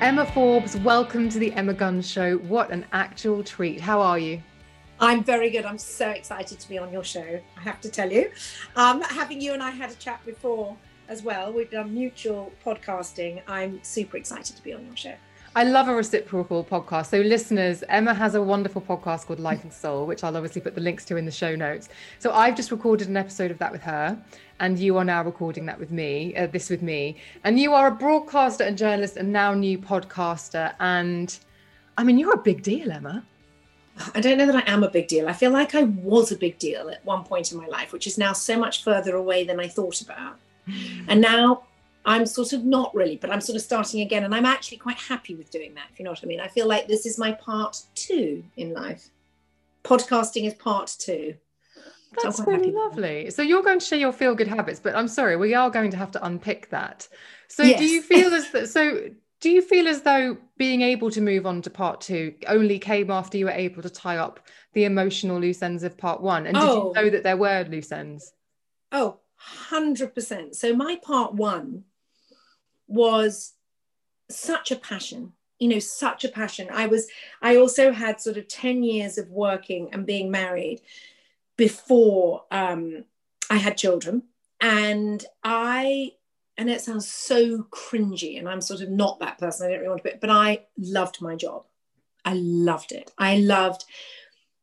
Emma Forbes, welcome to the Emma Guns Show. What an actual treat. How are you? I'm very good. I'm so excited to be on your show. I have to tell you. Um, having you and I had a chat before as well. We've done mutual podcasting. I'm super excited to be on your show. I love a reciprocal podcast. So, listeners, Emma has a wonderful podcast called Life and Soul, which I'll obviously put the links to in the show notes. So, I've just recorded an episode of that with her, and you are now recording that with me, uh, this with me. And you are a broadcaster and journalist, and now new podcaster. And I mean, you're a big deal, Emma. I don't know that I am a big deal. I feel like I was a big deal at one point in my life, which is now so much further away than I thought about. And now I'm sort of not really, but I'm sort of starting again. And I'm actually quite happy with doing that, if you know what I mean. I feel like this is my part two in life. Podcasting is part two. That's I'm really that. lovely. So, you're going to share your feel good habits, but I'm sorry, we are going to have to unpick that. So, Yes. do you feel as th- so? Do you feel as though being able to move on to part two only came after you were able to tie up the emotional loose ends of part one? And did Oh. you know that there were loose ends? Oh, 100%. So my part one was such a passion, you know, such a passion. I was, I also had sort of 10 years of working and being married before um, I had children. And I, and it sounds so cringy, and I'm sort of not that person. I don't really want to be, but I loved my job. I loved it. I loved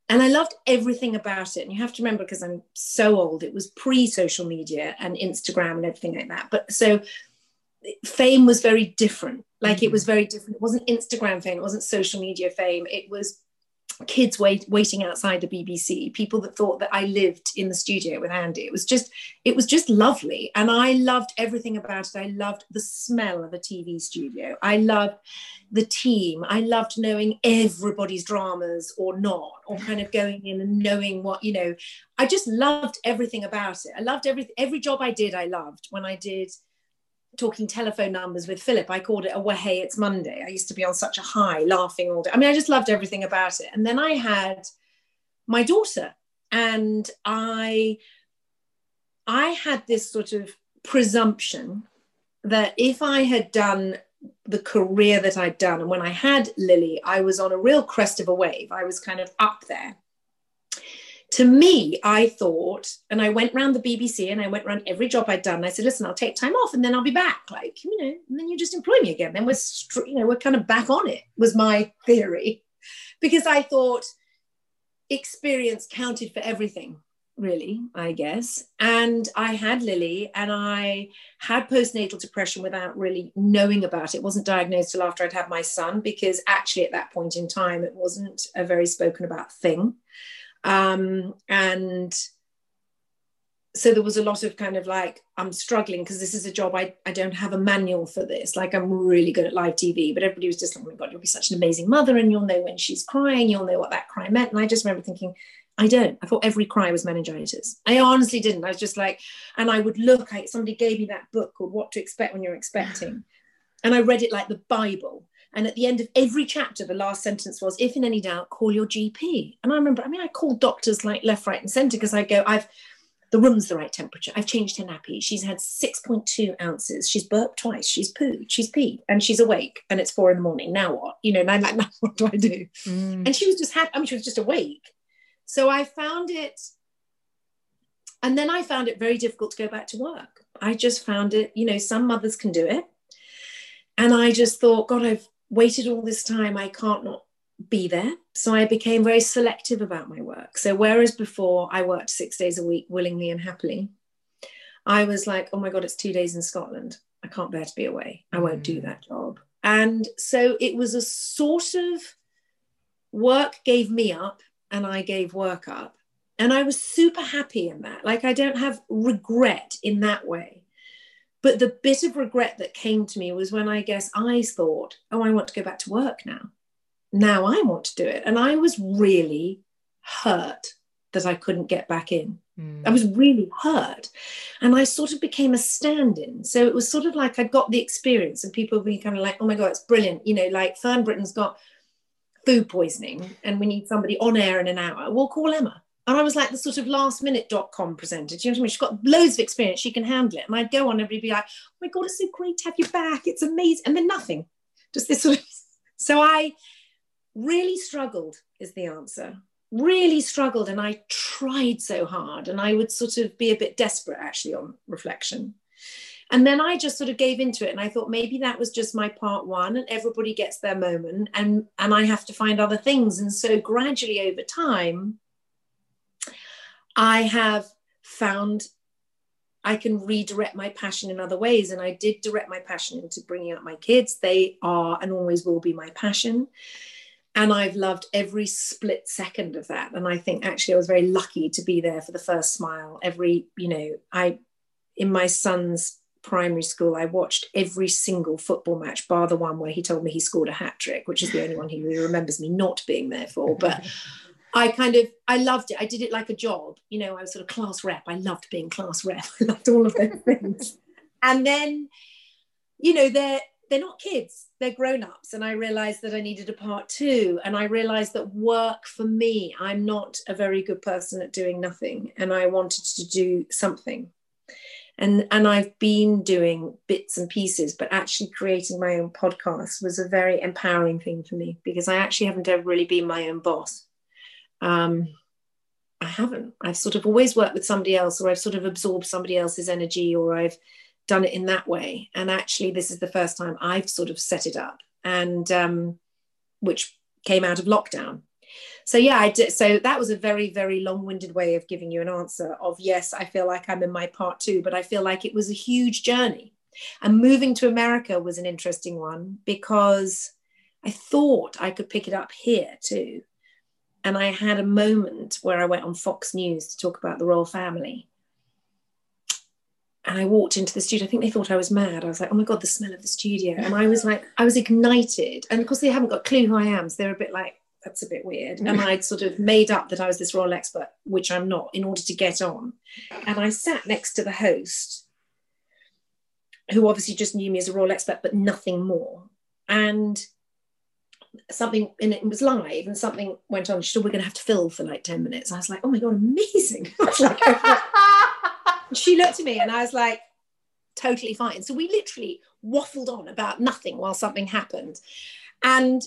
and I loved everything about it. And you have to remember, because I'm so old, it was pre social media and Instagram and everything like that. But so fame was very different. Like it mm-hmm. was very different. It wasn't Instagram fame, it wasn't social media fame. It was kids wait, waiting outside the BBC, people that thought that I lived in the studio with Andy. It was just, it was just lovely. And I loved everything about it. I loved the smell of a TV studio. I loved the team. I loved knowing everybody's dramas or not, or kind of going in and knowing what, you know, I just loved everything about it. I loved every every job I did, I loved. When I did talking telephone numbers with Philip, I called it a hey, it's Monday. I used to be on such a high, laughing all day. I mean, I just loved everything about it. And then I had my daughter, and I I had this sort of presumption that if I had done the career that I'd done, and when I had Lily, I was on a real crest of a wave. I was kind of up there. To me, I thought, and I went around the BBC and I went around every job I'd done. I said, "Listen, I'll take time off and then I'll be back." Like you know, and then you just employ me again. Then we're, you know, we're kind of back on it. Was my theory, because I thought experience counted for everything really, I guess. And I had Lily and I had postnatal depression without really knowing about it. it. wasn't diagnosed till after I'd had my son because actually at that point in time it wasn't a very spoken about thing. Um, and so there was a lot of kind of like i'm struggling because this is a job I, I don't have a manual for this. Like i'm really good at live tv but everybody was just like oh my god you'll be such an amazing mother and you'll know when she's crying you'll know what that cry meant. And i just remember thinking i don't. I thought every cry was meningitis. I honestly didn't. I was just like and i would look I, somebody gave me that book called what to expect when you're expecting. And i read it like the bible and at the end of every chapter, the last sentence was, if in any doubt, call your GP. And I remember, I mean, I called doctors like left, right, and center because I go, I've, the room's the right temperature. I've changed her nappy. She's had 6.2 ounces. She's burped twice. She's pooed. She's peed. And she's awake. And it's four in the morning. Now what? You know, and I'm like, now what do I do? Mm. And she was just happy. I mean, she was just awake. So I found it, and then I found it very difficult to go back to work. I just found it, you know, some mothers can do it. And I just thought, God, I've waited all this time. I can't not be there. So I became very selective about my work. So whereas before I worked six days a week willingly and happily, I was like, oh my God, it's two days in Scotland. I can't bear to be away. I won't do mm. that job. And so it was a sort of work gave me up and I gave work up. And I was super happy in that. Like I don't have regret in that way. But the bit of regret that came to me was when I guess I thought, oh, I want to go back to work now. Now I want to do it. And I was really hurt that I couldn't get back in. Mm. I was really hurt. And I sort of became a stand in. So it was sort of like I got the experience, and people were kind of like, oh my God, it's brilliant. You know, like Fern Britton's got food poisoning and we need somebody on air in an hour. We'll call Emma. And I was like the sort of last minute dot com presenter. Do you know what I mean? She's got loads of experience. She can handle it. And I'd go on, everybody be like, oh my God, it's so great to have you back. It's amazing. And then nothing. Just this sort of. So I really struggled, is the answer really struggled and I tried so hard and I would sort of be a bit desperate actually on reflection. And then I just sort of gave into it and I thought maybe that was just my part one and everybody gets their moment and and I have to find other things and so gradually over time I have found I can redirect my passion in other ways. And I did direct my passion into bringing up my kids. They are and always will be my passion and I've loved every split second of that. And I think actually I was very lucky to be there for the first smile. Every, you know, I, in my son's primary school, I watched every single football match, bar the one where he told me he scored a hat trick, which is the only one he really remembers me not being there for. But I kind of, I loved it. I did it like a job. You know, I was sort of class rep. I loved being class rep. I loved all of those things. And then, you know, they're they're not kids they're grown-ups and i realized that i needed a part two and i realized that work for me i'm not a very good person at doing nothing and i wanted to do something and and i've been doing bits and pieces but actually creating my own podcast was a very empowering thing for me because i actually haven't ever really been my own boss um, i haven't i've sort of always worked with somebody else or i've sort of absorbed somebody else's energy or i've done it in that way. And actually, this is the first time I've sort of set it up, and um, which came out of lockdown. So yeah, I did. So that was a very, very long-winded way of giving you an answer. Of yes, I feel like I'm in my part two, but I feel like it was a huge journey. And moving to America was an interesting one because I thought I could pick it up here too. And I had a moment where I went on Fox News to talk about the royal family and I walked into the studio. I think they thought I was mad. I was like, oh my God, the smell of the studio. And I was like, I was ignited. And of course, they haven't got a clue who I am. So they're a bit like, that's a bit weird. And I'd sort of made up that I was this royal expert, which I'm not, in order to get on. And I sat next to the host, who obviously just knew me as a royal expert, but nothing more. And something and it was live and something went on. She said, We're gonna have to fill for like 10 minutes. I was like, Oh my god, amazing. like, oh she looked at me and I was like, totally fine. So we literally waffled on about nothing while something happened. And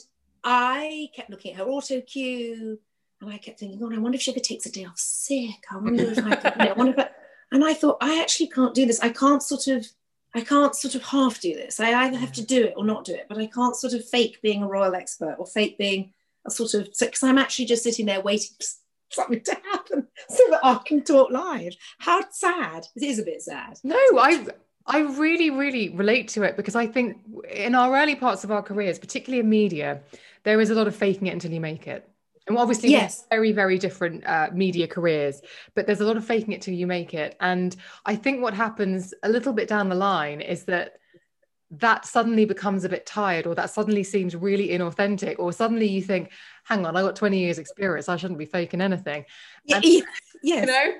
I kept looking at her auto cue and I kept thinking, God, I wonder if she ever takes a day off sick. I wonder if I could, I wonder if I, and I thought, I actually can't do this. I can't sort of, I can't sort of half do this. I either have to mm. do it or not do it, but I can't sort of fake being a royal expert or fake being a sort of, because I'm actually just sitting there waiting for something to happen so that I can talk live. How sad. It is a bit sad. No, I I really, really relate to it because I think in our early parts of our careers, particularly in media, there is a lot of faking it until you make it. And obviously, yes, very, very different uh, media careers, but there's a lot of faking it till you make it. And I think what happens a little bit down the line is that that suddenly becomes a bit tired or that suddenly seems really inauthentic or suddenly you think hang on i got 20 years experience. I shouldn't be faking anything. And, yeah, yes. you know?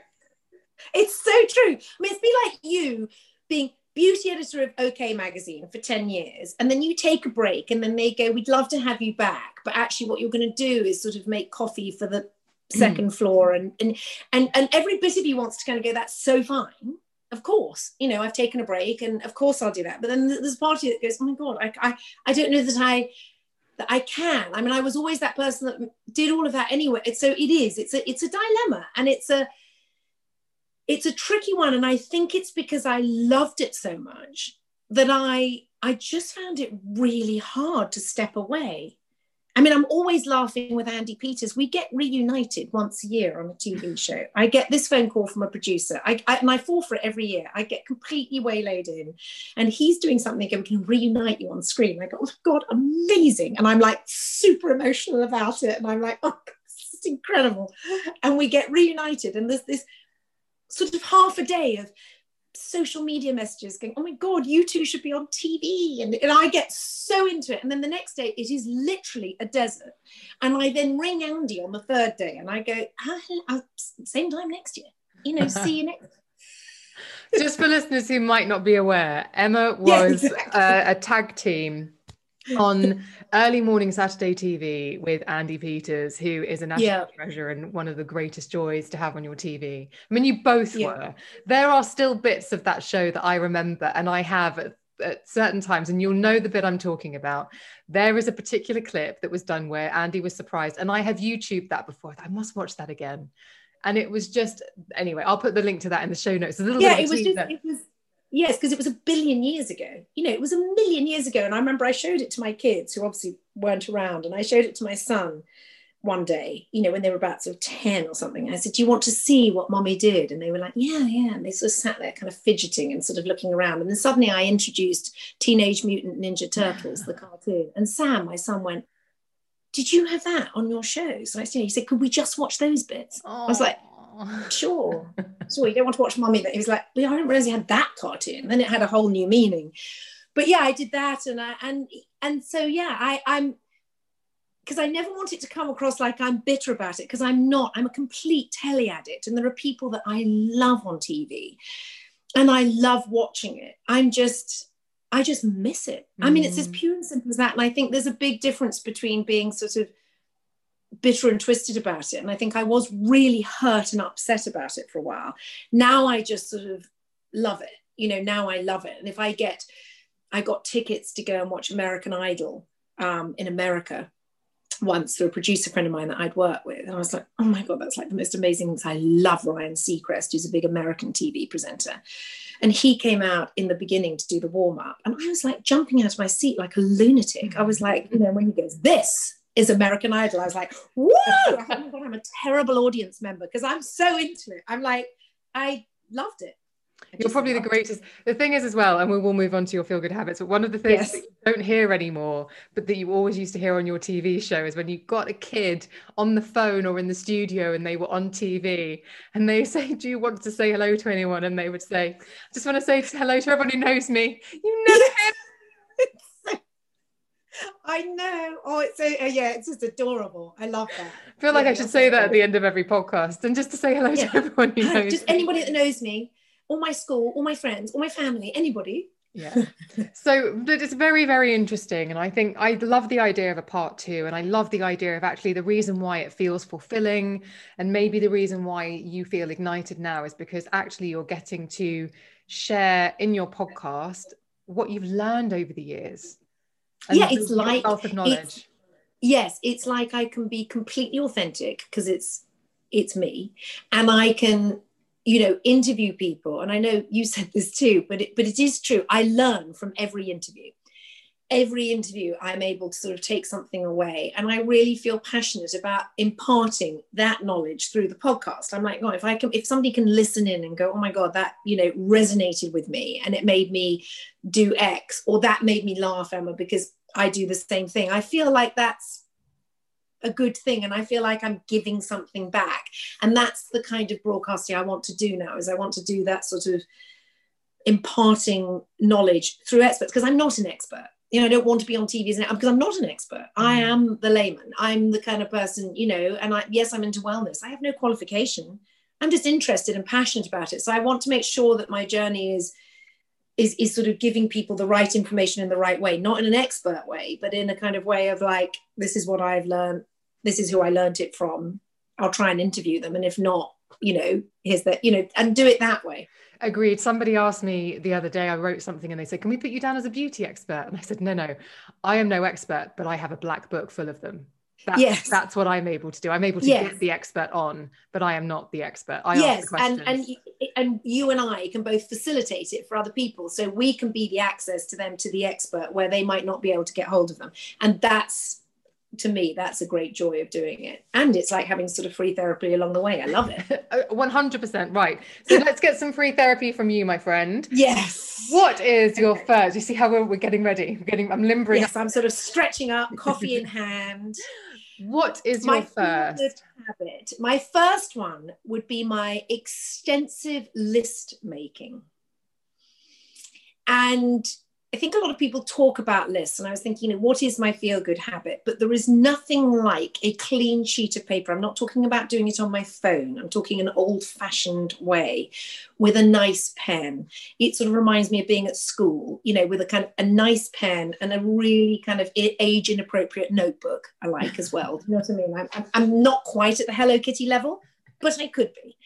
It's so true. I mean it's be like you being beauty editor of OK magazine for 10 years and then you take a break and then they go we'd love to have you back but actually what you're going to do is sort of make coffee for the second mm. floor and, and and and every bit of you wants to kind of go that's so fine of course, you know, I've taken a break and of course I'll do that. But then there's a party that goes, oh my God, I, I, I don't know that I, that I can. I mean, I was always that person that did all of that anyway. So it is. It's a it's a dilemma, and it's a it's a tricky one. And I think it's because I loved it so much that I I just found it really hard to step away. I mean, I'm always laughing with Andy Peters. We get reunited once a year on a TV show. I get this phone call from a producer, I, I, and I fall for it every year. I get completely waylaid in, and he's doing something and we can reunite you on screen. I go, oh God, amazing. And I'm like super emotional about it. And I'm like, oh, it's incredible. And we get reunited, and there's this sort of half a day of social media messages going, oh my God, you two should be on TV. And, and I get so into it. And then the next day, it is literally a desert. And I then ring Andy on the third day and I go, ah, same time next year, you know, see you next. Just for listeners who might not be aware, Emma was yeah, exactly. a, a tag team on early morning Saturday TV with Andy Peters, who is a national yeah. treasure and one of the greatest joys to have on your TV. I mean, you both yeah. were. There are still bits of that show that I remember, and I have at, at certain times, and you'll know the bit I'm talking about. There is a particular clip that was done where Andy was surprised, and I have YouTube that before. I must watch that again. And it was just anyway. I'll put the link to that in the show notes. A little yeah, bit. it was just. It was Yes, because it was a billion years ago. You know, it was a million years ago. And I remember I showed it to my kids who obviously weren't around. And I showed it to my son one day, you know, when they were about sort of 10 or something. I said, Do you want to see what mommy did? And they were like, Yeah, yeah. And they sort of sat there kind of fidgeting and sort of looking around. And then suddenly I introduced Teenage Mutant Ninja Turtles, the cartoon. And Sam, my son, went, Did you have that on your shows? And I said, He said, Could we just watch those bits? I was like, sure. So you don't want to watch Mummy. But he was like, well, I didn't realize he had that cartoon. Then it had a whole new meaning. But yeah, I did that, and I and and so yeah, I I'm because I never want it to come across like I'm bitter about it because I'm not. I'm a complete telly addict, and there are people that I love on TV, and I love watching it. I'm just I just miss it. Mm. I mean, it's as mm. pure and simple as that. And I think there's a big difference between being sort of bitter and twisted about it. And I think I was really hurt and upset about it for a while. Now I just sort of love it. You know, now I love it. And if I get, I got tickets to go and watch American Idol um, in America once through a producer friend of mine that I'd worked with. And I was like, oh my God, that's like the most amazing things. I love Ryan Seacrest, who's a big American TV presenter. And he came out in the beginning to do the warm up. And I was like jumping out of my seat like a lunatic. I was like, you know, when he goes, this is American Idol. I was like, whoa, I'm a terrible audience member because I'm so into it. I'm like, I loved it. You're probably the greatest. The thing is, as well, and we will move on to your feel good habits. But one of the things yes. that you don't hear anymore, but that you always used to hear on your TV show, is when you got a kid on the phone or in the studio and they were on TV and they say, "Do you want to say hello to anyone?" And they would say, "I just want to say hello to everyone who knows me." You never hear I know. Oh, it's a, uh, yeah, it's just adorable. I love that. I feel like yeah, I should say that at the end of every podcast and just to say hello yeah. to everyone who knows. Just me. anybody that knows me, all my school, all my friends, all my family, anybody. Yeah. so but it's very, very interesting. And I think I love the idea of a part two. And I love the idea of actually the reason why it feels fulfilling. And maybe the reason why you feel ignited now is because actually you're getting to share in your podcast what you've learned over the years yeah, it's like wealth of knowledge. It's, yes, it's like I can be completely authentic because it's it's me, and I can you know interview people. And I know you said this too, but it, but it is true. I learn from every interview every interview i'm able to sort of take something away. And i really feel passionate about imparting that knowledge through the podcast. I'm like oh if i can if somebody can listen in and go oh my god that you know resonated with me and it made me do x or that made me laugh emma because i do the same thing i feel like that's a good thing. And i feel like i'm giving something back. And that's the kind of broadcasting i want to do now is i want to do that sort of imparting knowledge through experts because i'm not an expert you know, I don't want to be on TV because I'm not an expert. I mm-hmm. am the layman. I'm the kind of person, you know, and I, yes, I'm into wellness. I have no qualification. I'm just interested and passionate about it. So I want to make sure that my journey is is is sort of giving people the right information in the right way, not in an expert way, but in a kind of way of like, this is what I've learned. This is who I learned it from. I'll try and interview them, and if not, you know here's that, you know and do it that way Agreed. Somebody asked me the other day, I wrote something and they said, Can we put you down as a beauty expert? And I said, No, no, I am no expert, but I have a black book full of them. That's, Yes. that's what I'm able to do. I'm able to Yes. get the expert on, but I am not the expert. I yes ask the and and and you and i can both facilitate it for other people so we can be the access to them to the expert where they might not be able to get hold of them and that's to me that's a great joy of doing it and it's like having sort of free therapy along the way i love it Uh, 100% right. So let's get some free therapy from you, my friend. yes What is your Okay. first? You see how we're, we're getting ready. We're getting, I'm limbering. yes i'm sort of stretching up coffee in hand What is your my first? habit my first one would be my extensive list making and i think a lot of people talk about lists and i was thinking you know, what is my feel good habit? But there is nothing like a clean sheet of paper. I'm not talking about doing it on my phone. I'm talking an old fashioned way with a nice pen. It sort of reminds me of being at school you know with a kind of a nice pen and a really kind of age inappropriate notebook i like as well. You know what i mean? I'm, I'm, I'm not quite at the hello kitty level but i could be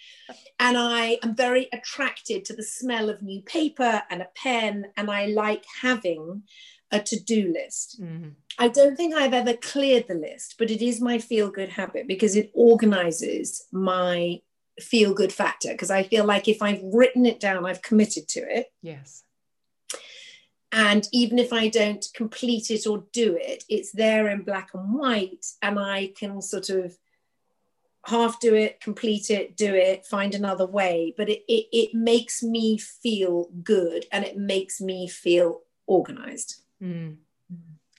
and i am very attracted to the smell of new paper and a pen and i like having a to-do list Mhm. I don't think I've ever cleared the list, but it is my feel good habit because it organizes my feel good factor. Because I feel like if I've written it down, I've committed to it. Yes. And even if I don't complete it or do it, it's there in black and white. And I can sort of half do it, complete it, do it, find another way. But it, it, it makes me feel good and it makes me feel organized. Mm.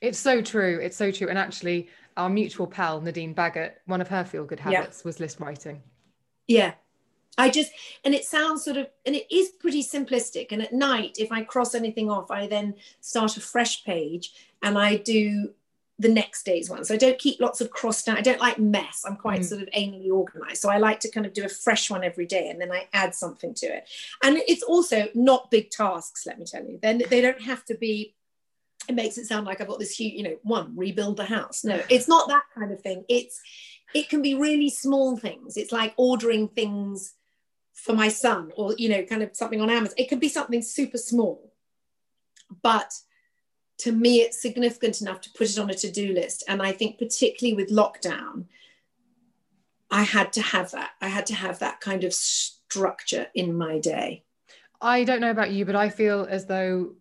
It's so true. It's so true. And actually, our mutual pal, Nadine Baggott, one of her feel good Yeah. habits was list writing. Yeah. I just, and it sounds sort of, and it is pretty simplistic. And at night, if I cross anything off, I then start a fresh page and I do the next day's one. So I don't keep lots of crossed out. I don't like mess. I'm quite Mm. sort of anally organized. So I like to kind of do a fresh one every day and then I add something to it. And it's also not big tasks, let me tell you. Then they don't have to be, it makes it sound like I've got this huge, you know, one, rebuild the house. No, it's not that kind of thing. It's, it can be really small things. It's like ordering things for my son or, you know, kind of something on Amazon. It could be something super small. But to me, it's significant enough to put it on a to do list. And I think, particularly with lockdown, I had to have that. I had to have that kind of structure in my day. I don't know about you, but I feel as though,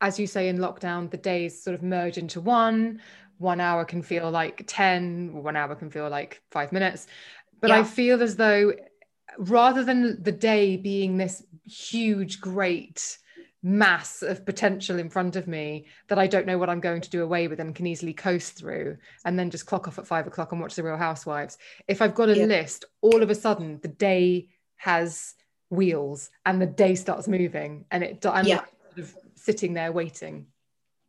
as you say in lockdown, the days sort of merge into one. One hour can feel like 10, one hour can feel like five minutes. But I feel as though rather than the day being this huge, great mass of potential in front of me that I don't know what I'm going to do away with and can easily coast through and then just clock off at five o'clock and watch The Real Housewives. If I've got a Yeah. list, all of a sudden the day has wheels and the day starts moving and it I'm Yeah. like sort of sitting there waiting.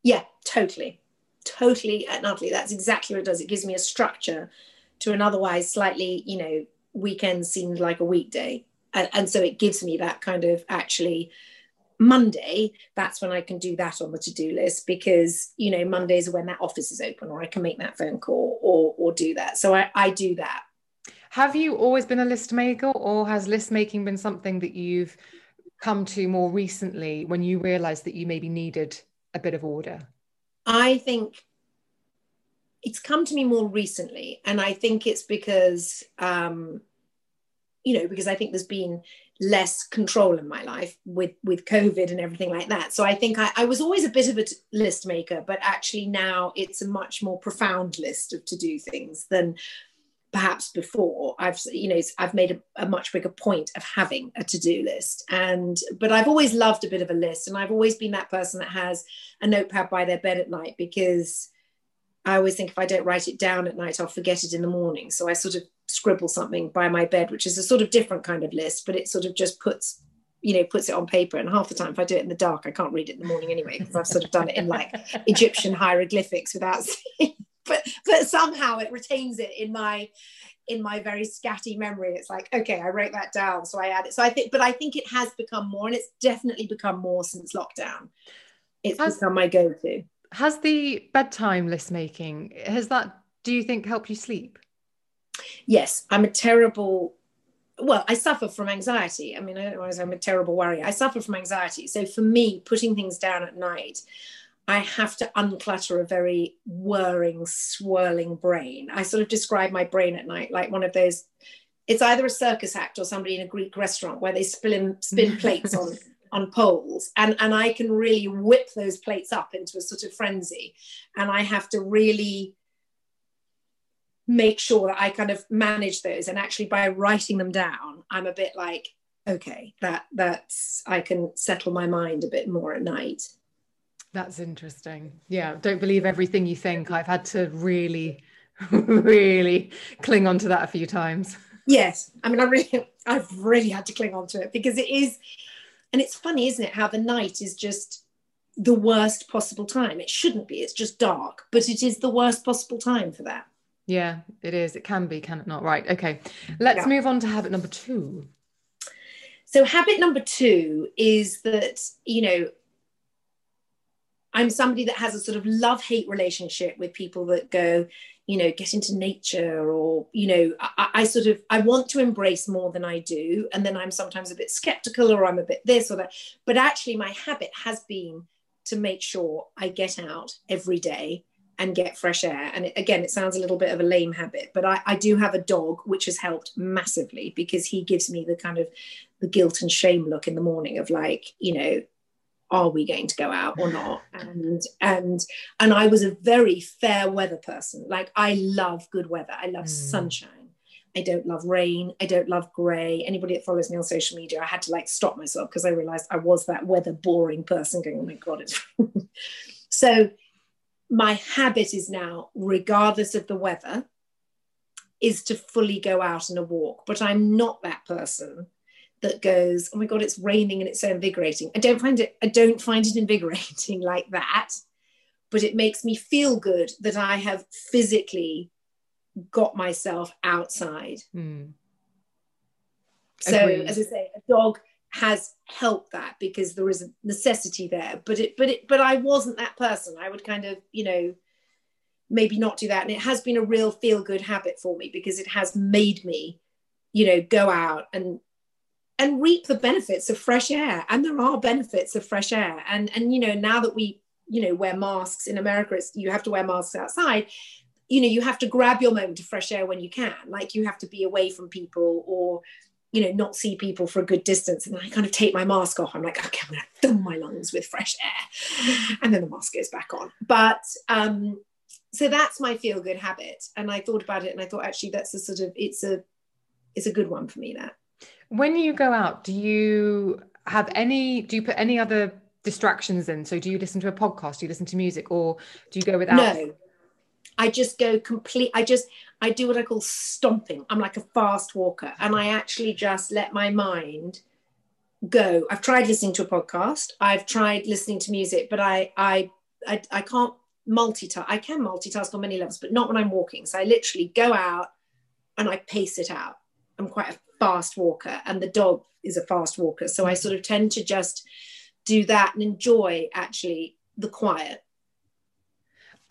Yeah, totally. Totally and utterly. That's exactly what it does. It gives me a structure to an otherwise slightly, you know, weekend seemed like a weekday. And, and so it gives me that kind of actually Monday, that's when I can do that on the to-do list because you know, Mondays are when that office is open or I can make that phone call or or do that. So I, I do that. Have you always been a list maker or has list making been something that you've come to more recently when you realized that you maybe needed a bit of order? I think it's come to me more recently, and I think it's because, um, you know, because I think there's been less control in my life with with COVID and everything like that. So I think I, I was always a bit of a list maker, but actually now it's a much more profound list of to do things than perhaps before. I've you know i've made a, a much bigger point of having a to-do list. And but i've always loved a bit of a list and i've always been that person that has a notepad by their bed at night because i always think if i don't write it down at night i'll forget it in the morning. So i sort of scribble something by my bed which is a sort of different kind of list but it sort of just puts you know puts it on paper. And half the time if i do it in the dark i can't read it in the morning anyway because i've sort of done it in like egyptian hieroglyphics without seeing but but somehow it retains it in my in my very scatty memory. It's like okay i wrote that down so i add it. So i think but i think it has become more and it's definitely become more since lockdown. It's Has- become my go-to. Has the bedtime list making, has that, do you think, helped you sleep? Yes i'm a terrible well, I suffer from anxiety. I mean, otherwise, I'm a terrible worrier. I suffer from anxiety. So for me, putting things down at night, I have to unclutter a very whirring, swirling brain. I sort of describe my brain at night like one of those. It's either a circus act or somebody in a Greek restaurant where they spin spin plates on on poles, and and I can really whip those plates up into a sort of frenzy, and I have to really make sure that I kind of manage those. And actually, by writing them down, I'm a bit like, okay, that that's I can settle my mind a bit more at night. That's interesting. Yeah, don't believe everything you think. I've had to really, really cling on to that a few times. Yes, I mean, I really, I've really had to cling on to it because it is, and it's funny, isn't it? How the night is just the worst possible time. It shouldn't be. It's just dark, but it is the worst possible time for that. Yeah, it is. It can be, can it not? Right. Okay. Let's yeah. move on to habit number two. So, habit number two is that, you know, I'm somebody that has a sort of love hate relationship with people that go, you know, get into nature or, you know, I, I, sort of, I want to embrace more than I do. And then I'm sometimes a bit skeptical or I'm a bit this or that. But actually, my habit has been to make sure I get out every day and get fresh air. And it, again, it sounds a little bit of a lame habit, but I, I do have a dog, which has helped massively because he gives me the kind of the guilt and shame look in the morning of like, you know, are we going to go out or not? And and and I was a very fair weather person. Like I love good weather. I love mm. sunshine. I don't love rain. I don't love grey. Anybody that follows me on social media, I had to like stop myself because I realized I was that weather boring person going, oh my God, it's so my habit is now, regardless of the weather, is to fully go out on a walk. But I'm not that person that goes, oh my God, it's raining and it's so invigorating. I don't find it, I don't find it invigorating like that. But it makes me feel good that I have physically got myself outside. Mm. So, as I say, a dog has helped that because there is a necessity there. But it but it but i wasn't that person. I would kind of you know maybe not do that. And it has been a real feel good habit for me because it has made me you know go out and and reap the benefits of fresh air. And there are benefits of fresh air. And and you know now that we you know wear masks in america it's you have to wear masks outside you know you have to grab your moment of fresh air when you can. Like you have to be away from people or you know, not see people for a good distance. And then I kind of take my mask off. I'm like, okay, I'm going to fill my lungs with fresh air. And then the mask goes back on. But um, so that's my feel good habit. And I thought about it and I thought actually that's a sort of, it's a, it's a good one for me that. When you go out, do you have any, do you put any other distractions in? So do you listen to a podcast? Do you listen to music or do you go without? No, I just go complete. I just I do what I call stomping. I'm like a fast walker, and I actually just let my mind go. I've tried listening to a podcast. I've tried listening to music, but I I I, I can't multitask. I can multitask on many levels, but not when I'm walking. So I literally go out and I pace it out. I'm quite a fast walker, and the dog is a fast walker. So I mm. sort of tend to just do that and enjoy actually the quiet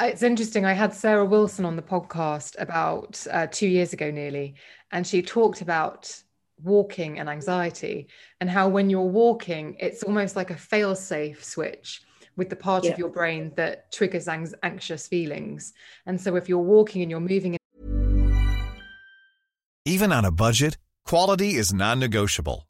it's interesting. I had Sarah Wilson on the podcast about uh, two years ago, nearly, and she talked about walking and anxiety and how when you're walking, it's almost like a fail-safe switch with the part yeah. of your brain that triggers ang- anxious feelings. And so, if you're walking and you're moving, in- even on a budget, quality is non-negotiable.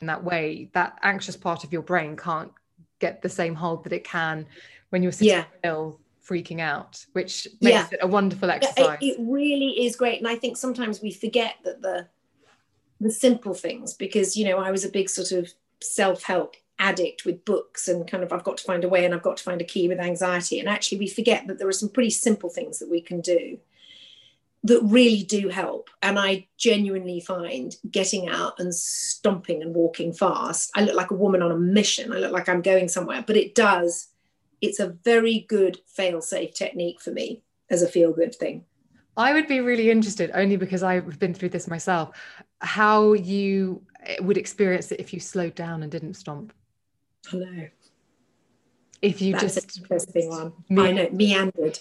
in that way, that anxious part of your brain can't get the same hold that it can when you're sitting yeah. still freaking out, which makes yeah. it a wonderful exercise. It, it really is great. And I think sometimes we forget that the the simple things, because you know, I was a big sort of self-help addict with books and kind of I've got to find a way and I've got to find a key with anxiety. And actually we forget that there are some pretty simple things that we can do that really do help. And I genuinely find getting out and stomping and walking fast, I look like a woman on a mission. I look like I'm going somewhere, but it does, it's a very good fail safe technique for me as a feel good thing. I would be really interested, only because I've been through this myself, how you eh, would experience it if you slowed down and didn't stomp. I know. If you That's just an interesting one. Me- I know, meandered.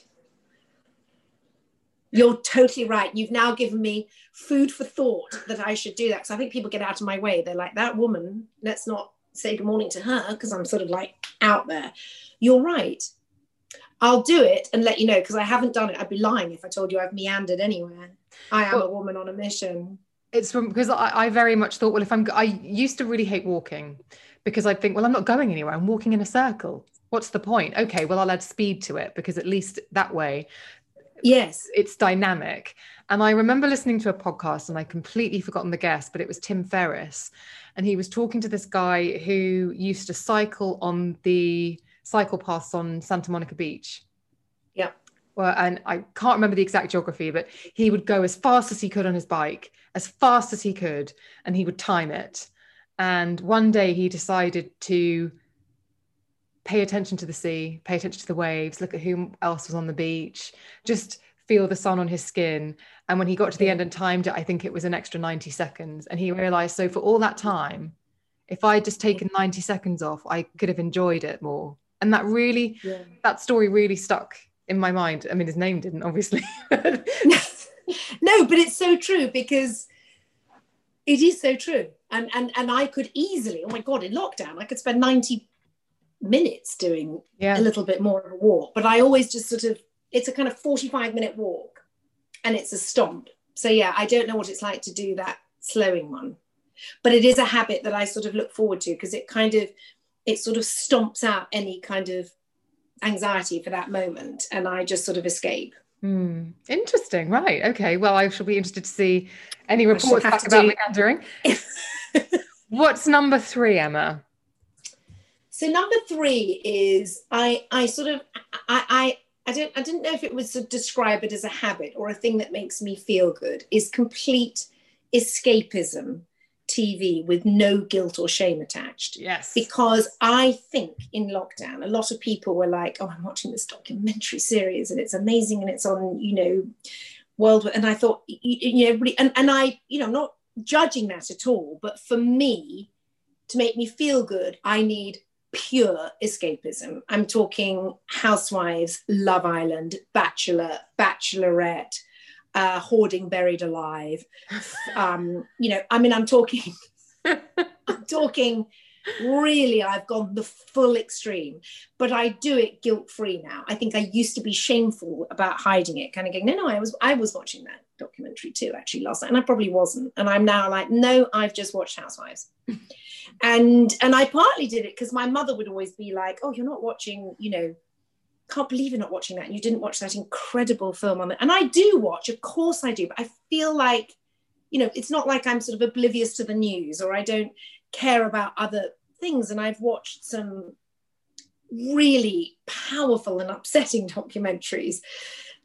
You're totally right. You've now given me food for thought that I should do that. Because I think people get out of my way. They're like, that woman, let's not say good morning to her because I'm sort of like out there. You're right. I'll do it and let you know because I haven't done it. I'd be lying if I told you I've meandered anywhere. I am Well- a woman on a mission. it's from because I, I very much thought, well, if I'm, I used to really hate walking because I think, well, I'm not going anywhere. I'm walking in a circle. What's the point? Okay, well, I'll add speed to it because at least that way Yes. it's dynamic. And I remember listening to a podcast and I completely forgotten the guest, but it was Tim Ferriss. And he was talking to this guy who used to cycle on the cycle paths on Santa Monica Beach. Yeah. Well, and I can't remember the exact geography, but he would go as fast as he could on his bike, as fast as he could, and he would time it. And one day he decided to pay attention to the sea, pay attention to the waves, look at who else was on the beach, just feel the sun on his skin. And when he got to the end and timed it, I think it was an extra 90 seconds. And he realized so for all that time, if I had just taken 90 seconds off, I could have enjoyed it more. And that really, Yeah. that story really stuck in my mind. I mean, his name didn't, obviously. no, but it's so true because it is so true. And and and I could easily, oh my god, in lockdown, I could spend 90 minutes doing yeah. a little bit more of a walk. But I always just sort of it's a kind of 45 minute walk and it's a stomp. So yeah, I don't know what it's like to do that slowing one. But it is a habit that I sort of look forward to because it kind of it sort of stomps out any kind of anxiety for that moment and I just sort of escape. Hmm. Interesting. Right. Okay. Well, I shall be interested to see any reports back about do- meandering. What's number three, Emma? So number three is I I sort of I I I don't I didn't know if it was to describe it as a habit or a thing that makes me feel good is complete escapism TV with no guilt or shame attached. Yes. Because I think in lockdown, a lot of people were like, "Oh, I'm watching this documentary series and it's amazing and it's on, you know, world." And I thought, you, know, and and I, you know, I'm not judging that at all, but for me, to make me feel good, I need pure escapism. I'm talking Housewives, Love Island, Bachelor, Bachelorette, uh, Hoarding Buried Alive. Um, you know, I mean, I'm talking, I'm talking really, I've gone the full extreme, but I do it guilt free now. I think I used to be shameful about hiding it, kind of going, no, no, I was, I was watching that documentary too, actually last night, and I probably wasn't. And I'm now like, no, I've just watched Housewives and and i partly did it because my mother would always be like oh you're not watching you know can't believe you're not watching that. And you didn't watch that incredible film on and i do watch of course i do but i feel like you know it's not like i'm sort of oblivious to the news or i don't care about other things. And i've watched some really powerful and upsetting documentaries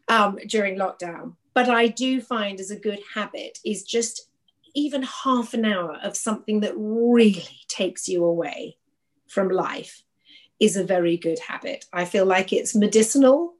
um, during lockdown. But i do find as a good habit is just even half an hour of something that really takes you away from life is a very good habit. I feel like it's medicinal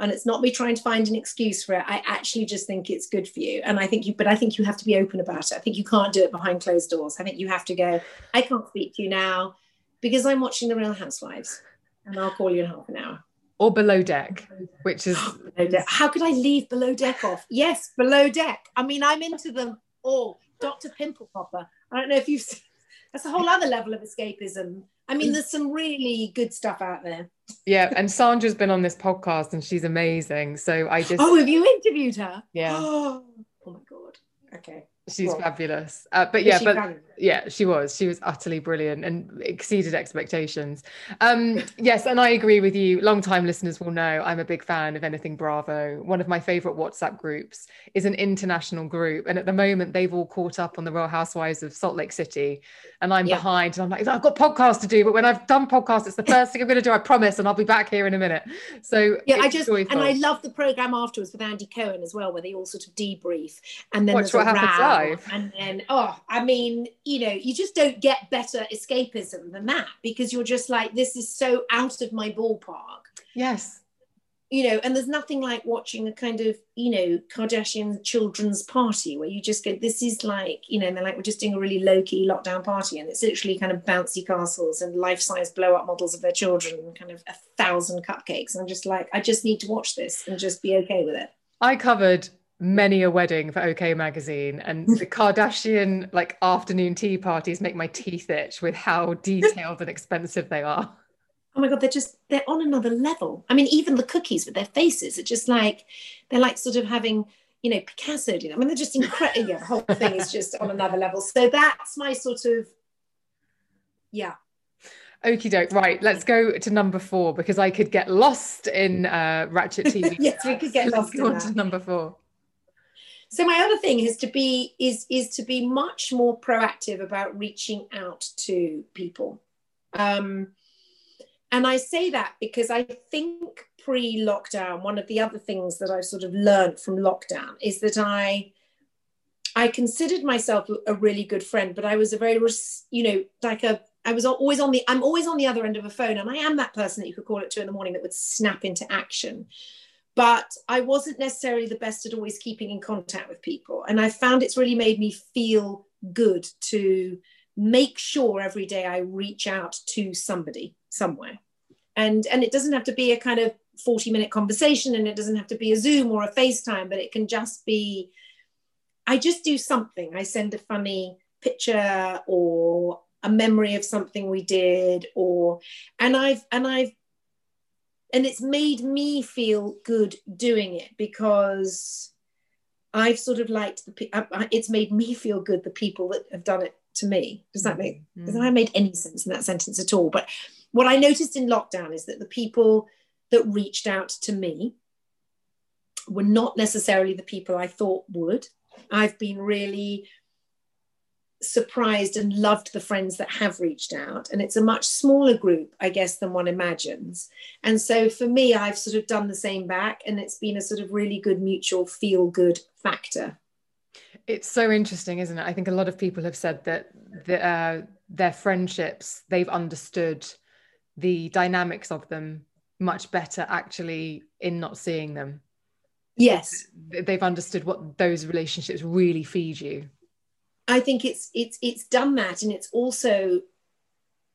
and it's not me trying to find an excuse for it. I actually just think it's good for you. And I think you, but I think you have to be open about it. I think you can't do it behind closed doors. I think you have to go, I can't speak to you now because I'm watching The Real Housewives and I'll call you in half an hour. Or below deck, which is Below Deck. How could I leave Below Deck off? Yes, Below Deck. I mean, I'm into them all. Dr. Pimple Popper. I don't know if you've seen, that's a whole other level of escapism. I mean, there's some really good stuff out there. yeah. And Sandra's been on this podcast and she's amazing. So I just Oh, have you interviewed her? Yeah. Oh, my God. Okay. she's well, fabulous. Uh, but yeah, but fabulous? Yeah she was she was utterly brilliant and exceeded expectations um yes and i agree with you long time listeners will know i'm a big fan of anything bravo one of my favorite whatsapp groups is an international group and at the moment they've all caught up on the real housewives of salt lake city and i'm yeah. behind and i'm like i've got podcasts to do but when i've done podcasts it's the first thing i'm going to do i promise and i'll be back here in a minute so yeah i just joyful. and i love the program afterwards with andy cohen as well where they all sort of debrief and then Watch there's what a happens live. and then oh i mean you know, you just don't get better escapism than that because you're just like, this is so out of my ballpark. Yes. You know, and there's nothing like watching a kind of, you know, Kardashian children's party where you just go, this is like, you know, and they're like, we're just doing a really low key lockdown party. And it's literally kind of bouncy castles and life size blow up models of their children and kind of a thousand cupcakes. And I'm just like, I just need to watch this and just be okay with it. I covered many a wedding for OK magazine, and the Kardashian like afternoon tea parties make my teeth itch with how detailed and expensive they are. Oh my god, they're just they're on another level. I mean, even the cookies with their faces are just like they're like sort of having you know Picasso. Know, I mean, they're just incredible. yeah, the whole thing is just on another level. So that's my sort of yeah. Okie doke. Right, let's go to number four because I could get lost in uh, Ratchet TV. yes, we could get lost. Go on to number four so my other thing is to be is is to be much more proactive about reaching out to people. Um, and i say that because i think pre-lockdown one of the other things that i've sort of learned from lockdown is that i i considered myself a really good friend but i was a very you know like a I was always on the I'm always on the other end of a phone and I am that person that you could call at two in the morning that would snap into action but I wasn't necessarily the best at always keeping in contact with people. And I found it's really made me feel good to make sure every day I reach out to somebody somewhere. And, and it doesn't have to be a kind of 40 minute conversation and it doesn't have to be a Zoom or a FaceTime, but it can just be I just do something. I send a funny picture or a memory of something we did or and I've and I've and it's made me feel good doing it because I've sort of liked the it's made me feel good the people that have done it to me. Does that make mm-hmm. does that make any sense in that sentence at all? But what I noticed in lockdown is that the people that reached out to me were not necessarily the people I thought would. I've been really surprised and loved the friends that have reached out. And it's a much smaller group, I guess, than one imagines. And so for me, I've sort of done the same back, and it's been a sort of really good mutual feel good factor. It's so interesting, isn't it? I think a lot of people have said that the, uh, their friendships, they've understood the dynamics of them much better actually in not seeing them. Yes. They've understood what those relationships really feed you. I think it's it's it's done that, and it's also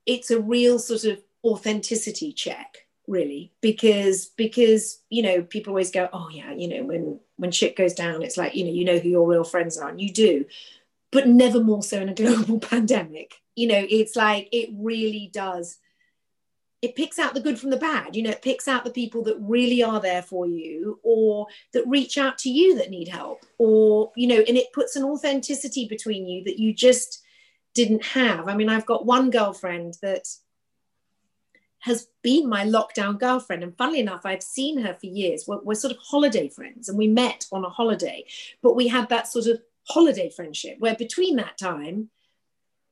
it's a real sort of authenticity check, really, because because you know people always go, oh yeah, you know when when shit goes down, it's like you know you know who your real friends are, and you do, but never more so in a global pandemic. You know, it's like it really does it picks out the good from the bad you know it picks out the people that really are there for you or that reach out to you that need help or you know and it puts an authenticity between you that you just didn't have. I mean i've got one girlfriend that has been my lockdown girlfriend and funnily enough i've seen her for years. We're, we're sort of holiday friends and we met on a holiday but we had that sort of holiday friendship where between that time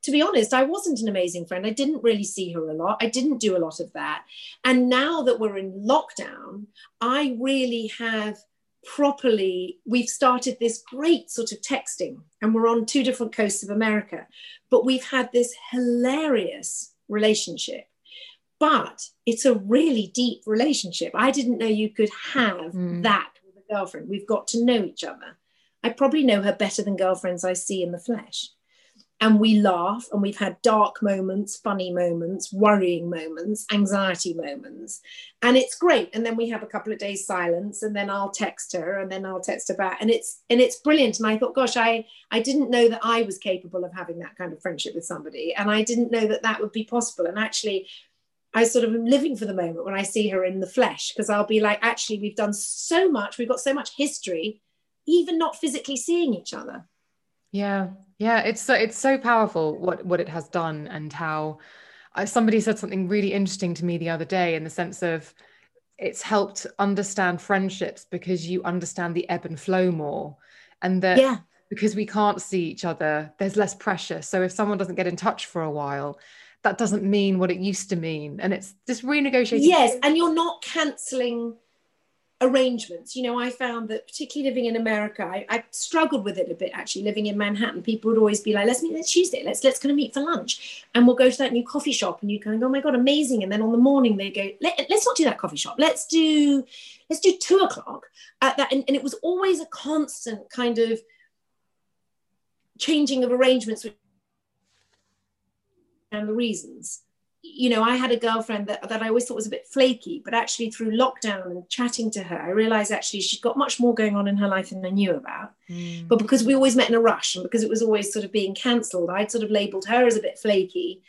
to be honest, I wasn't an amazing friend. I didn't really see her a lot. I didn't do a lot of that. And now that we're in lockdown, I really have properly, we've started this great sort of texting, and we're on two different coasts of America, but we've had this hilarious relationship. But it's a really deep relationship. I didn't know you could have mm. that with a girlfriend. We've got to know each other. I probably know her better than girlfriends I see in the flesh and we laugh and we've had dark moments funny moments worrying moments anxiety moments. And it's great. And then we have a couple of days silence and then i'll text her and then i'll text her back. And it's and it's brilliant. And i thought gosh i i didn't know that i was capable of having that kind of friendship with somebody. And i didn't know that that would be possible. And actually I sort of am living for the moment when I see her in the flesh because I'll be like, actually, we've done so much, we've got so much history, even not physically seeing each other Yeah, yeah, it's so it's so powerful what what it has done and how uh, somebody said something really interesting to me the other day in the sense of it's helped understand friendships because you understand the ebb and flow more and that Yeah. because we can't see each other there's less pressure. So if someone doesn't get in touch for a while that doesn't mean what it used to mean. And it's just renegotiating Yes, and you're not cancelling arrangements. You know, I found that particularly living in America, I, I struggled with it a bit actually. Living in Manhattan, people would always be like, "Let's meet next Tuesday. Let's let's kind of meet for lunch, and we'll go to that new coffee shop." And you kind of go, "Oh my god, amazing!" And then on the morning they go, Let, "Let's not do that coffee shop. Let's do let's do two o'clock at that." And, and it was always a constant kind of changing of arrangements and the reasons you know, I had a girlfriend that, that I always thought was a bit flaky, but actually through lockdown and chatting to her, I realized actually she's got much more going on in her life than I knew about. Mm. But because we always met in a rush and because it was always sort of being cancelled, I'd sort of labeled her as a bit flaky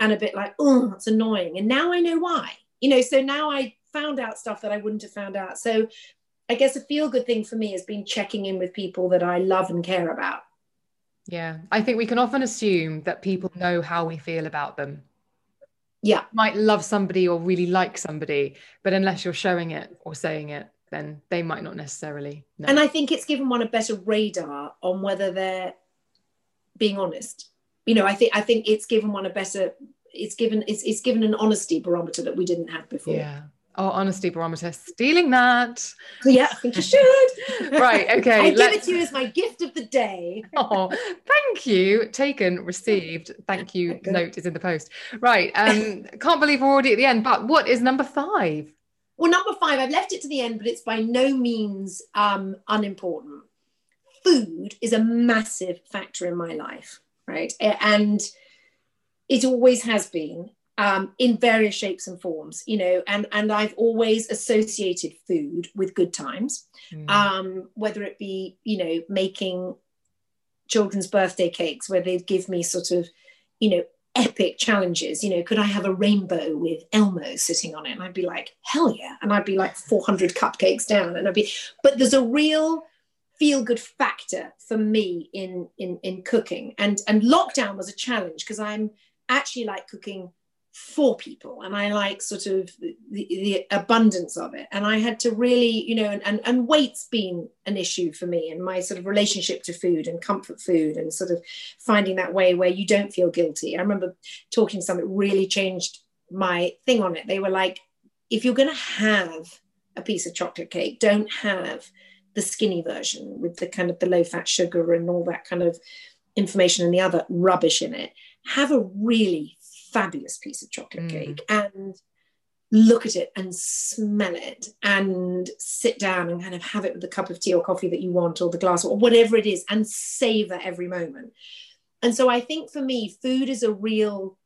and a bit like, oh, that's annoying. And now I know why, you know, so now I found out stuff that I wouldn't have found out. So I guess a feel good thing for me has been checking in with people that I love and care about. yeah i think we can often assume that people know how we feel about them Yeah. might love somebody or really like somebody, but unless you're showing it or saying it, then they might not necessarily know. And I think it's given one a better radar on whether they're being honest. You know, I think I think it's given one a better it's given it's it's given an honesty barometer that we didn't have before. yeah. Oh, honesty barometer, stealing that. Yeah, I think you should. Right, okay, I give it to you as my gift of the day. Oh, thank you. Taken, received. Thank you. Okay. Note is in the post. Right. Um, can't believe we're already at the end. But what is number five? Well, number five, I've left it to the end, but it's by no means um, unimportant. Food is a massive factor in my life, right? And it always has been um, in various shapes and forms, you know, and, and I've always associated food with good times, Mm. um, whether it be, you know, making children's birthday cakes where they'd give me sort of, you know, epic challenges. You know, could I have a rainbow with Elmo sitting on it? And I'd be like, hell yeah. And I'd be like 400 cupcakes down. And I'd be, but there's a real feel good factor for me in, in, in cooking. And, and lockdown was a challenge because I'm actually like cooking for people and I like sort of the, the abundance of it. And I had to really, you know, and, and, and weight's been an issue for me and my sort of relationship to food and comfort food and sort of finding that way where you don't feel guilty. I remember talking to someone that really changed my thing on it. They were like, if you're going to have a piece of chocolate cake, don't have the skinny version with the kind of the low fat sugar and all that kind of information and the other rubbish in it. Have a really fabulous piece of chocolate Mm. cake and look at it and smell it and sit down and kind of have it with the cup of tea or coffee that you want or the glass or whatever it is and savor every moment. And so I think for me, food is a real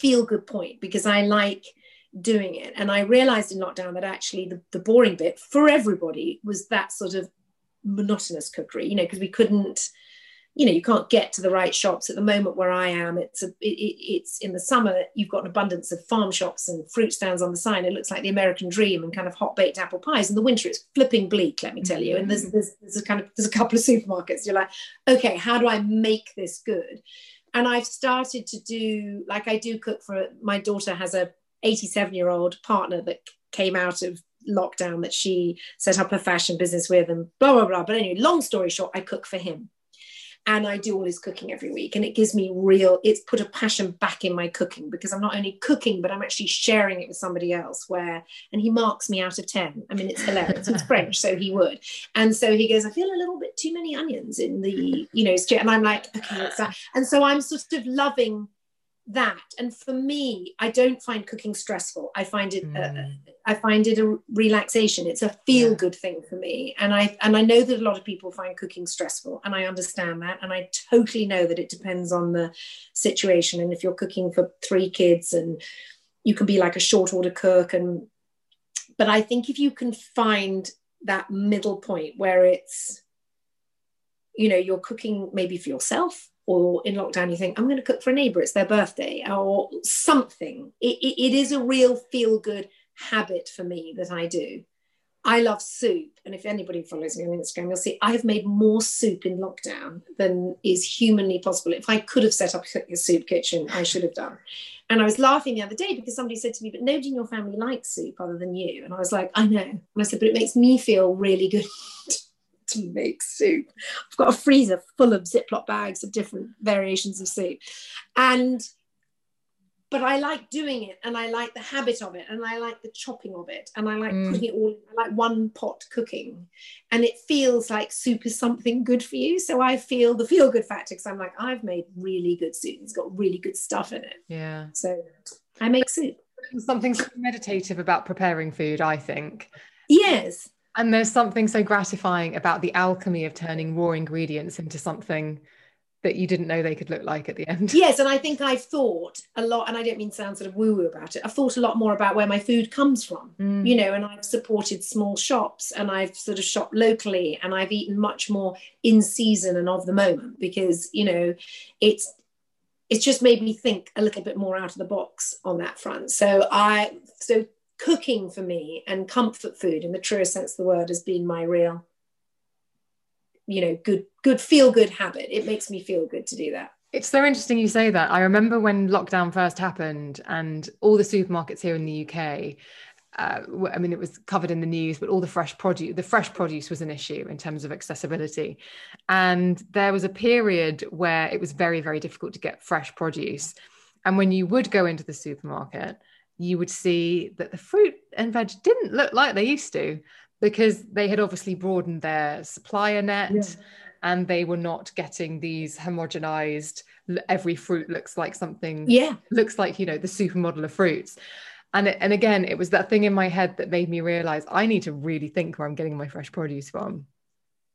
feel good point because I like doing it. And I realized in lockdown that actually the, the boring bit for everybody was that sort of monotonous cookery, you know, because we couldn't, you know, you can't get to the right shops at the moment where I am. It's a, it, it, it's in the summer, you've got an abundance of farm shops and fruit stands on the sign. It looks like the American dream and kind of hot baked apple pies. In the winter, it's flipping bleak, let me tell you. And there's, mm. there's, there's a kind of, there's a couple of supermarkets. You're like, okay, how do I make this good? And I've started to do, like I do cook for, my daughter has a 87 year old partner that came out of lockdown that she set up a fashion business with and blah, blah, blah. But anyway, long story short, I cook for him and I do all his cooking every week. And it gives me real, it's put a passion back in my cooking because I'm not only cooking, but I'm actually sharing it with somebody else where, and he marks me out of 10. I mean, it's hilarious. It's French, so he would. And so he goes, I feel a little bit too many onions in the, you know, stew. And I'm like, okay? And so I'm sort of loving that. And for me, I don't find cooking stressful. I find it, uh, I find it a relaxation. It's a feel good thing for me. And I and I know that a lot of people find cooking stressful, and I understand that. And I totally know that it depends on the situation. And if you're cooking for three kids, and you can be like a short order cook, and but I think if you can find that middle point where it's, you know, you're cooking maybe for yourself or in lockdown you think i'm going to cook for a neighbor it's their birthday or something it, it, it is a real feel good habit for me that i do I love soup. And if anybody follows me on Instagram, you'll see I've made more soup in lockdown than is humanly possible. If I could have set up a soup kitchen, I should have done. And I was laughing the other day because somebody said to me, But nobody in your family likes soup other than you. And I was like, I know. And I said, But it makes me feel really good to make soup. I've got a freezer full of Ziploc bags of different variations of soup. And but I like doing it and I like the habit of it and I like the chopping of it and I like mm. putting it all I like one pot cooking. And it feels like soup is something good for you. So I feel the feel good factor because I'm like I've made really good soup. It's got really good stuff in it. Yeah. So I make soup. Something so meditative about preparing food I think. Yes and there's something so gratifying about the alchemy of turning raw ingredients into something that you didn't know they could look like at the end. Yes, and I think I've thought a lot, and I don't mean to sound sort of woo-woo about it. I've thought a lot more about where my food comes from, mm. you know, and I've supported small shops, and I've sort of shopped locally, and I've eaten much more in season and of the moment because you know, it's it's just made me think a little bit more out of the box on that front. So I so cooking for me and comfort food in the truest sense of the word has been my real you know good good feel good habit it makes me feel good to do that it's so interesting you say that i remember when lockdown first happened and all the supermarkets here in the uk uh, I mean, it was covered in the news, but all the fresh produce, the fresh produce was an issue in terms of accessibility. And there was a period where it was very, very difficult to get fresh produce. And when you would go into the supermarket, you would see that the fruit and veg didn't look like they used to because they had obviously broadened their supplier net yeah. and they were not getting these homogenized every fruit looks like something yeah. looks like you know the supermodel of fruits. And it, and again it was that thing in my head that made me realize i need to really think where i'm getting my fresh produce from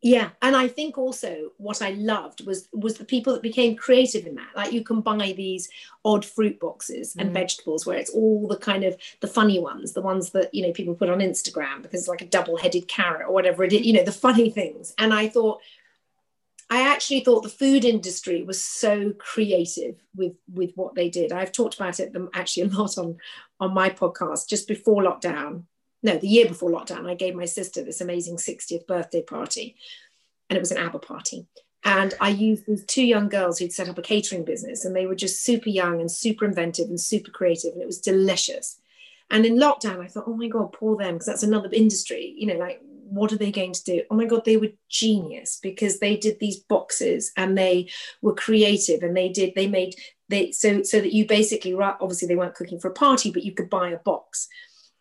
yeah and i think also what i loved was was the people that became creative in that like you can buy these odd fruit boxes and mm. vegetables where it's all the kind of the funny ones the ones that you know people put on instagram because it's like a double-headed carrot or whatever it is you know the funny things and i thought I actually thought the food industry was so creative with with what they did. I've talked about it them actually a lot on on my podcast just before lockdown no, the year before lockdown, I gave my sister this amazing 60th birthday party, and it was an ABBA party. And I used these two young girls who'd set up a catering business, and they were just super young and super inventive and super creative, and it was delicious. And in lockdown, I thought, oh my God, poor them, because that's another industry. You know, like, what are they going to do? Oh my God, they were genius because they did these boxes and they were creative and they did, they made, they, so, so that you basically, obviously they weren't cooking for a party, but you could buy a box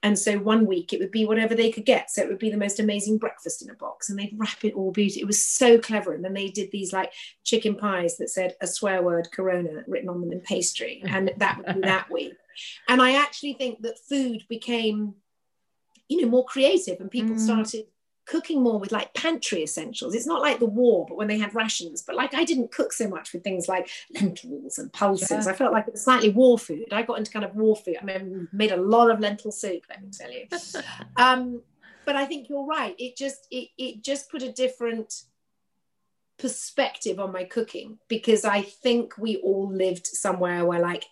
and so one week it would be whatever they could get. So it would be the most amazing breakfast in a box and they'd wrap it all beautiful. It was so clever. And then they did these like chicken pies that said a swear word Corona written on them in pastry. And that would be that week. And I actually think that food became, you know, more creative and people mm. started cooking more with like pantry essentials. It's not like the war, but when they had rations. But like I didn't cook so much with things like lentils and pulses. Yeah. I felt like it was slightly war food. I got into kind of war food. I mean, made a lot of lentil soup. Let me tell you. um, but I think you're right. It just it it just put a different perspective on my cooking because I think we all lived somewhere where like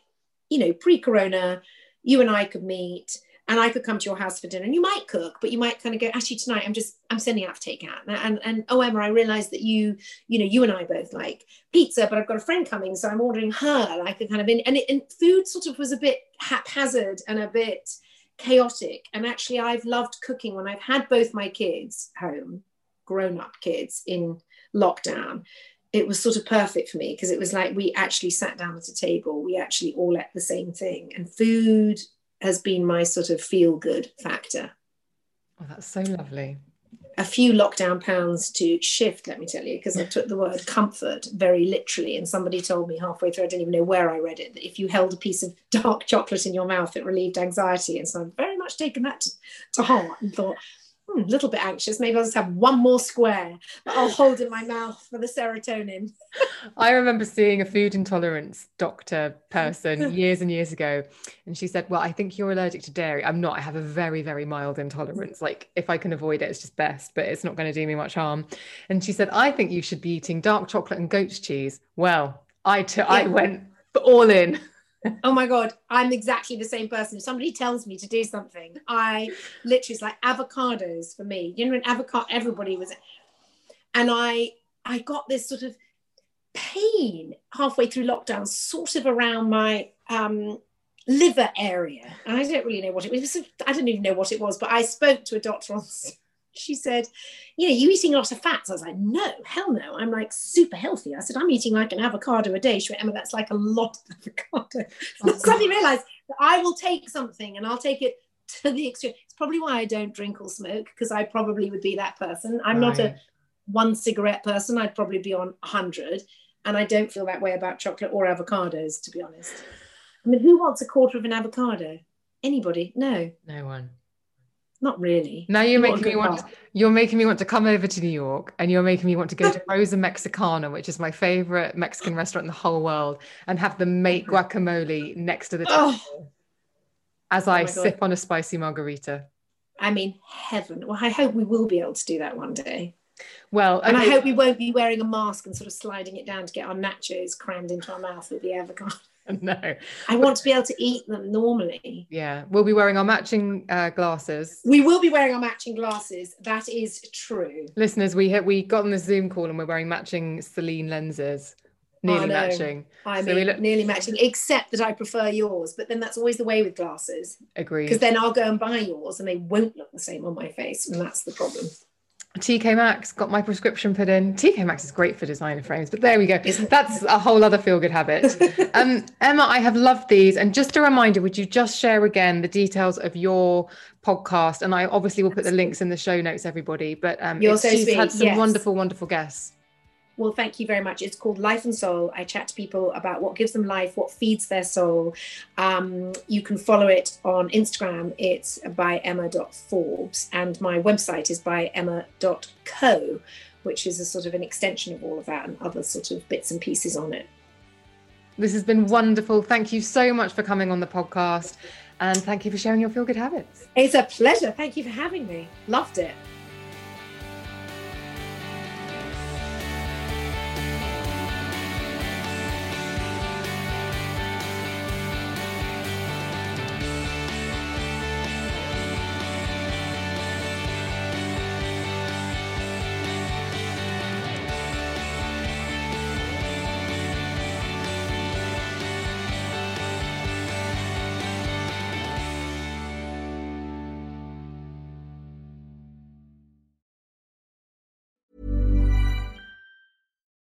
you know pre-corona you and I could meet and I could come to your house for dinner and you might cook, but you might kind of go, actually tonight I'm just I'm sending out for takeout. And, and and oh Emma, I realized that you, you know, you and I both like pizza, but I've got a friend coming, so I'm ordering her like a kind of in and, it, and food sort of was a bit haphazard and a bit chaotic. And actually I've loved cooking when I've had both my kids home, grown-up kids in lockdown it was sort of perfect for me because it was like we actually sat down at a table we actually all ate the same thing and food has been my sort of feel good factor. Oh, that's so lovely. A few lockdown pounds to shift, let me tell you, because I took the word comfort very literally. And somebody told me halfway through, I didn't even know where I read it, that if you held a piece of dark chocolate in your mouth, it relieved anxiety. And so I've very much taken that to, to heart and thought, hmm, a little bit anxious. Maybe I'll just have one more square that I'll hold in my mouth for the serotonin. I remember seeing a food intolerance doctor person years and years ago. And she said, Well, I think you're allergic to dairy. I'm not. I have a very, very mild intolerance. Like, if I can avoid it, it's just best, but it's not going to do me much harm. And she said, I think you should be eating dark chocolate and goat's cheese. Well, I, t- yeah. I went all in. Oh my god, I'm exactly the same person. If somebody tells me to do something, I literally it's like avocados for me. You know, an avocado, everybody was, and I I got this sort of pain halfway through lockdown, sort of around my um, liver area. And I don't really know what it was. I don't even know what it was, but I spoke to a doctor on. She said, "You know, you eating a lot of fats?" I was like, "No, hell no. I'm like super healthy." I said, "I'm eating like an avocado a day." She went, "Emma, that's like a lot of avocado." Oh, I suddenly realised that I will take something and I'll take it to the extreme. It's probably why I don't drink or smoke because I probably would be that person. I'm right. not a one cigarette person. I'd probably be on a hundred, and I don't feel that way about chocolate or avocados, to be honest. I mean, who wants a quarter of an avocado? Anybody? No. No one. Not really. Now you're making me want. You're making me want to come over to New York, and you're making me want to go to Rosa Mexicana, which is my favorite Mexican restaurant in the whole world, and have them make oh guacamole next to the table oh. as I oh sip on a spicy margarita. I mean, heaven. Well, I hope we will be able to do that one day. Well, and I hope we won't be wearing a mask and sort of sliding it down to get our nachos crammed into our mouth with the avocado. no. I want to be able to eat them normally. Yeah. We'll be wearing our matching uh, glasses. We will be wearing our matching glasses. That is true. Listeners, we hit, we got on the Zoom call and we're wearing matching Celine lenses. Nearly matching. I mean, so look- nearly matching, except that I prefer yours. But then that's always the way with glasses. Agreed. Because then I'll go and buy yours and they won't look the same on my face. And that's the problem. TK Maxx got my prescription put in. TK Maxx is great for designer frames, but there we go. That's a whole other feel good habit. um, Emma, I have loved these. And just a reminder, would you just share again the details of your podcast? And I obviously will put the links in the show notes, everybody. But um, You're so sweet. had some yes. wonderful, wonderful guests. Well, thank you very much. It's called Life and Soul. I chat to people about what gives them life, what feeds their soul. Um, you can follow it on Instagram. It's by emma.forbes. And my website is by emma.co, which is a sort of an extension of all of that and other sort of bits and pieces on it. This has been wonderful. Thank you so much for coming on the podcast. And thank you for sharing your feel good habits. It's a pleasure. Thank you for having me. Loved it.